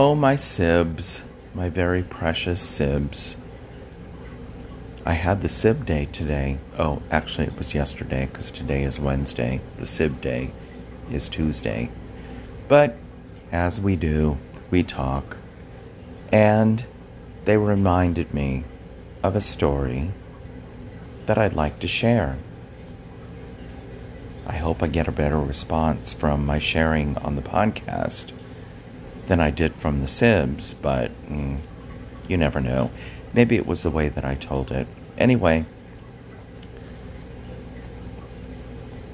Oh, my sibs, my very precious sibs. I had the sib day today. Oh, actually, it was yesterday because today is Wednesday. The sib day is Tuesday. But as we do, we talk. And they reminded me of a story that I'd like to share. I hope I get a better response from my sharing on the podcast than I did from the Sibs, but mm, you never know. Maybe it was the way that I told it. Anyway,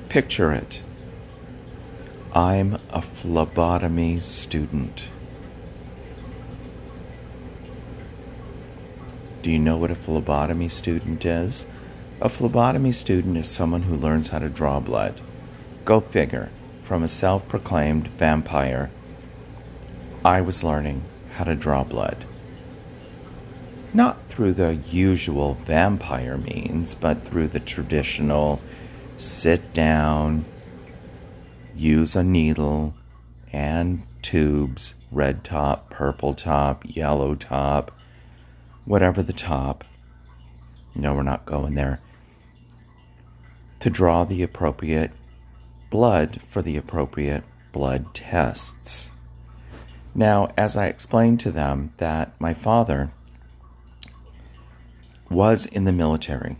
picture it. I'm a phlebotomy student. Do you know what a phlebotomy student is? A phlebotomy student is someone who learns how to draw blood. Go figure, from a self proclaimed vampire, I was learning how to draw blood. Not through the usual vampire means, but through the traditional sit down, use a needle and tubes, red top, purple top, yellow top, whatever the top. No, we're not going there. To draw the appropriate blood for the appropriate blood tests. Now, as I explained to them that my father was in the military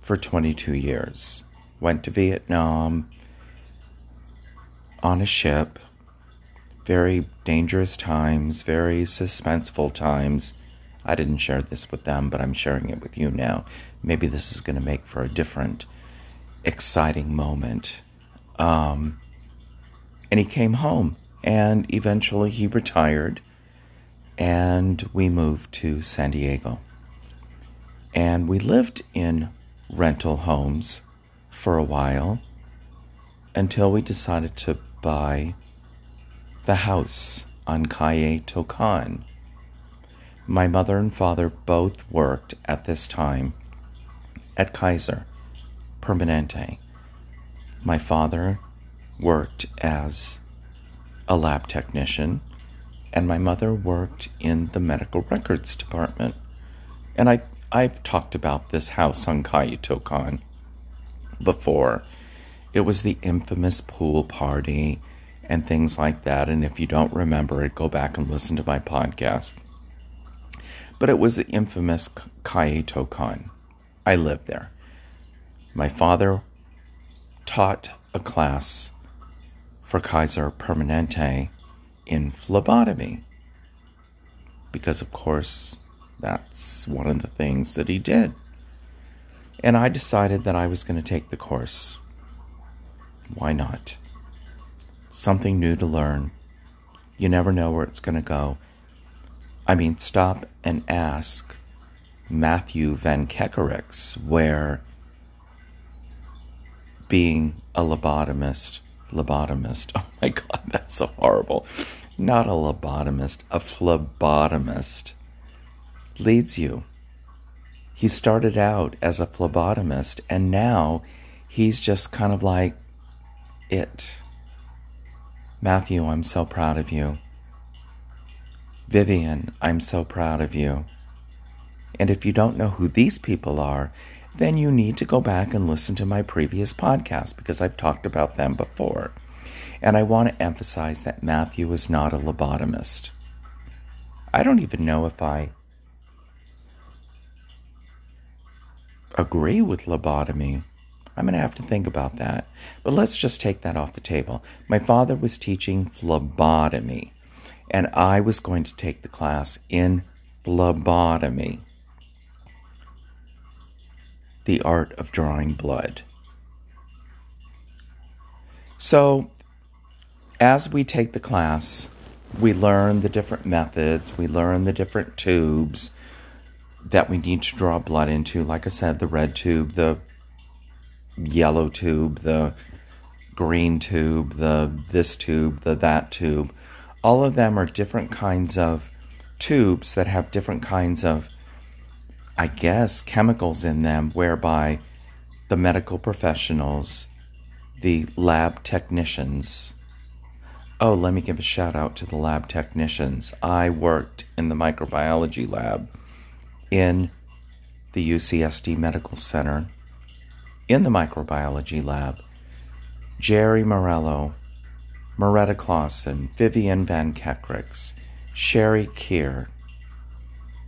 for 22 years, went to Vietnam on a ship, very dangerous times, very suspenseful times I didn't share this with them, but I'm sharing it with you now. Maybe this is going to make for a different, exciting moment. Um, and he came home, and eventually he retired, and we moved to San Diego. And we lived in rental homes for a while until we decided to buy the house on Calle Tocan my mother and father both worked at this time at Kaiser Permanente. My father worked as a lab technician, and my mother worked in the medical records department. And I, I've talked about this house on Calle Tocan before. It was the infamous pool party and things like that. And if you don't remember it, go back and listen to my podcast but it was the infamous Calle Tocan. I lived there. My father taught a class for Kaiser Permanente in phlebotomy because, of course, that's one of the things that he did. And I decided that I was going to take the course. Why not? Something new to learn. You never know where it's going to go. I mean, stop and ask Matthew Van Kekerix, where being a lobotomist, lobotomist, oh my God, that's so horrible. Not a lobotomist, a phlebotomist leads you. He started out as a phlebotomist and now he's just kind of like it. Matthew, I'm so proud of you. Vivian, I'm so proud of you. And if you don't know who these people are, then you need to go back and listen to my previous podcast because I've talked about them before. And I want to emphasize that Matthew is not a lobotomist. I don't even know if I agree with lobotomy. I'm going to have to think about that. But let's just take that off the table. My father was teaching phlebotomy and I was going to take the class in phlebotomy, the art of drawing blood. So, as we take the class, we learn the different methods, we learn the different tubes that we need to draw blood into. Like I said, the red tube, the yellow tube, the green tube, the this tube, the that tube all of them are different kinds of tubes that have different kinds of, I guess, chemicals in them, whereby the medical professionals, the lab technicians Oh, let me give a shout out to the lab technicians. I worked in the microbiology lab in the UCSD Medical Center in the microbiology lab. Jerry Morello, Moretta Clausen, Vivian Van Kekrix, Sherry Keir,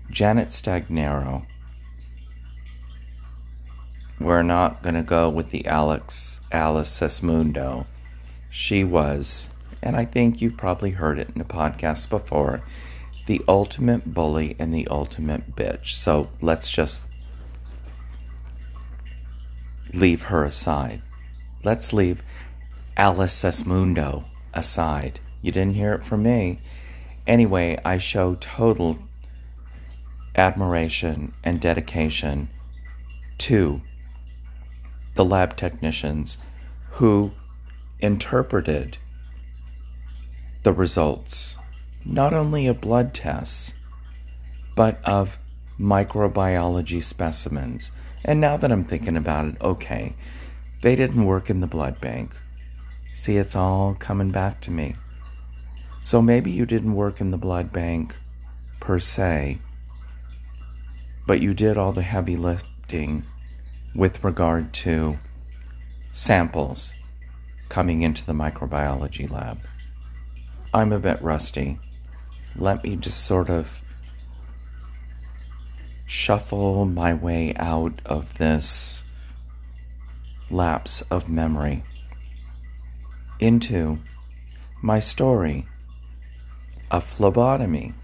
Janet Stagnero. We're not going to go with the Alex Alice Sesmundo. She was, and I think you've probably heard it in the podcast before, the ultimate bully and the ultimate bitch. So let's just leave her aside. Let's leave Alice Sesmundo aside. You didn't hear it from me. Anyway, I show total admiration and dedication to the lab technicians who interpreted the results not only of blood tests but of microbiology specimens. And now that I'm thinking about it, okay, they didn't work in the blood bank. See, it's all coming back to me. So maybe you didn't work in the blood bank per se, but you did all the heavy lifting with regard to samples coming into the microbiology lab. I'm a bit rusty. Let me just sort of shuffle my way out of this lapse of memory into my story of phlebotomy.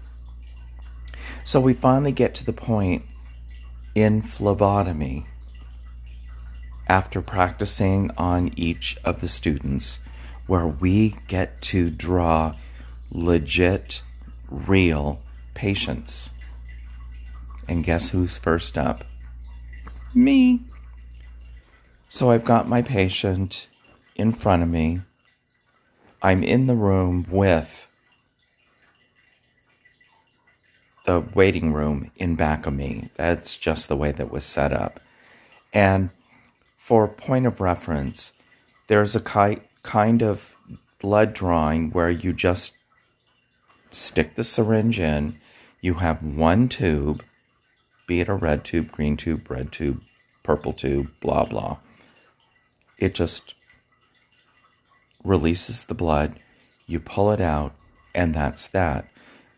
So we finally get to the point in phlebotomy after practicing on each of the students where we get to draw legit, real patients. And guess who's first up? Me. So I've got my patient in front of me. I'm in the room with the waiting room in back of me. That's just the way that was set up. And for point of reference, there's a ki- kind of blood drawing where you just stick the syringe in, you have one tube, be it a red tube, green tube, red tube, purple tube, blah, blah. It just releases the blood, you pull it out, and that's that.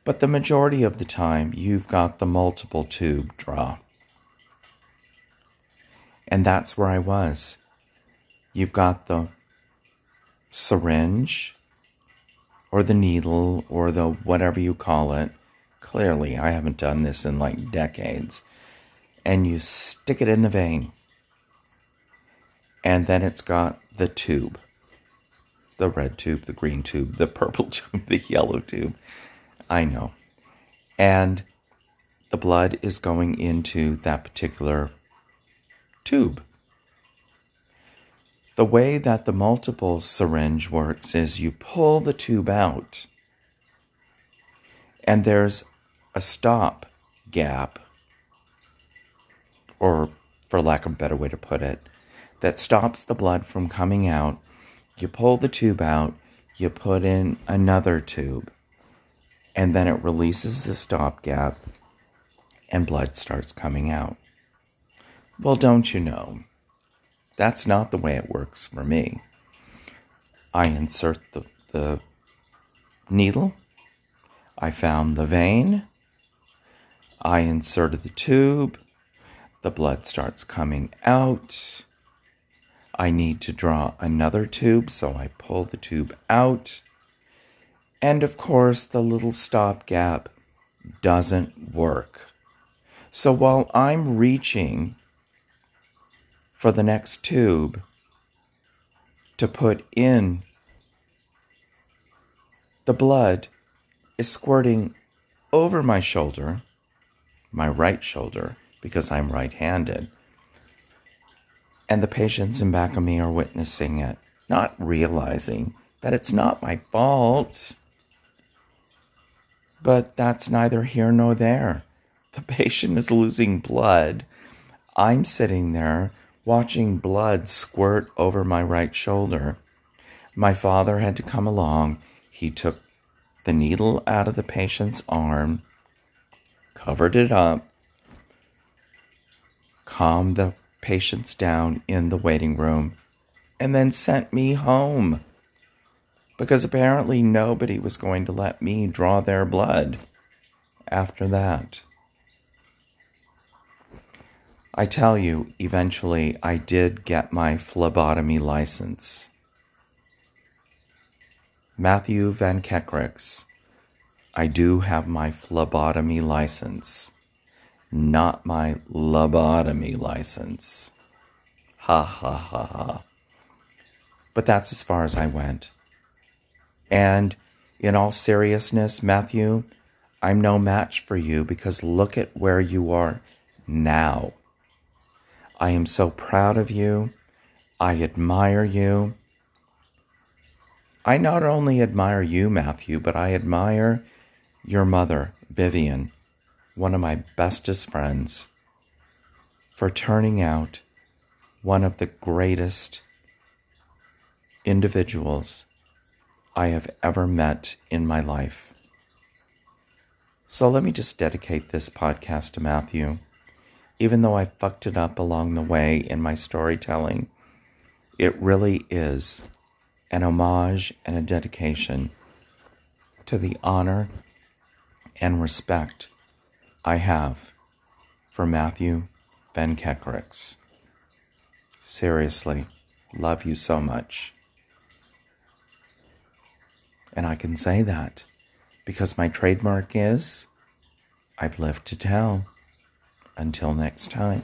But the majority of the time, you've got the multiple tube draw. And that's where I was. You've got the syringe or the needle or the whatever you call it. Clearly, I haven't done this in like decades. And you stick it in the vein. And then it's got the tube the red tube, the green tube, the purple tube, the yellow tube. I know. And the blood is going into that particular tube. The way that the multiple syringe works is you pull the tube out, and there's a stop gap, or for lack of a better way to put it, that stops the blood from coming out. You pull the tube out, you put in another tube, and then it releases the stop gap, and blood starts coming out. Well, don't you know? That's not the way it works for me. I insert the, the needle, I found the vein, I inserted the tube, the blood starts coming out. I need to draw another tube, so I pull the tube out. And of course, the little stopgap doesn't work. So while I'm reaching for the next tube to put in, the blood is squirting over my shoulder, my right shoulder, because I'm right handed. And the patients in back of me are witnessing it, not realizing that it's not my fault. But that's neither here nor there. The patient is losing blood. I'm sitting there watching blood squirt over my right shoulder. My father had to come along. He took the needle out of the patient's arm, covered it up, calmed the patients down in the waiting room, and then sent me home. Because apparently nobody was going to let me draw their blood after that. I tell you, eventually I did get my phlebotomy license. Matthew Van Kekrix, I do have my phlebotomy license, not my lobotomy license. Ha ha ha ha. But that's as far as I went. And in all seriousness, Matthew, I'm no match for you because look at where you are now. I am so proud of you. I admire you. I not only admire you, Matthew, but I admire your mother, Vivian, one of my bestest friends, for turning out one of the greatest individuals I have ever met in my life. So let me just dedicate this podcast to Matthew even though I fucked it up along the way in my storytelling, it really is an homage and a dedication to the honor and respect I have for Matthew Van Kekerix. Seriously, love you so much. And I can say that because my trademark is I've lived to tell. Until next time.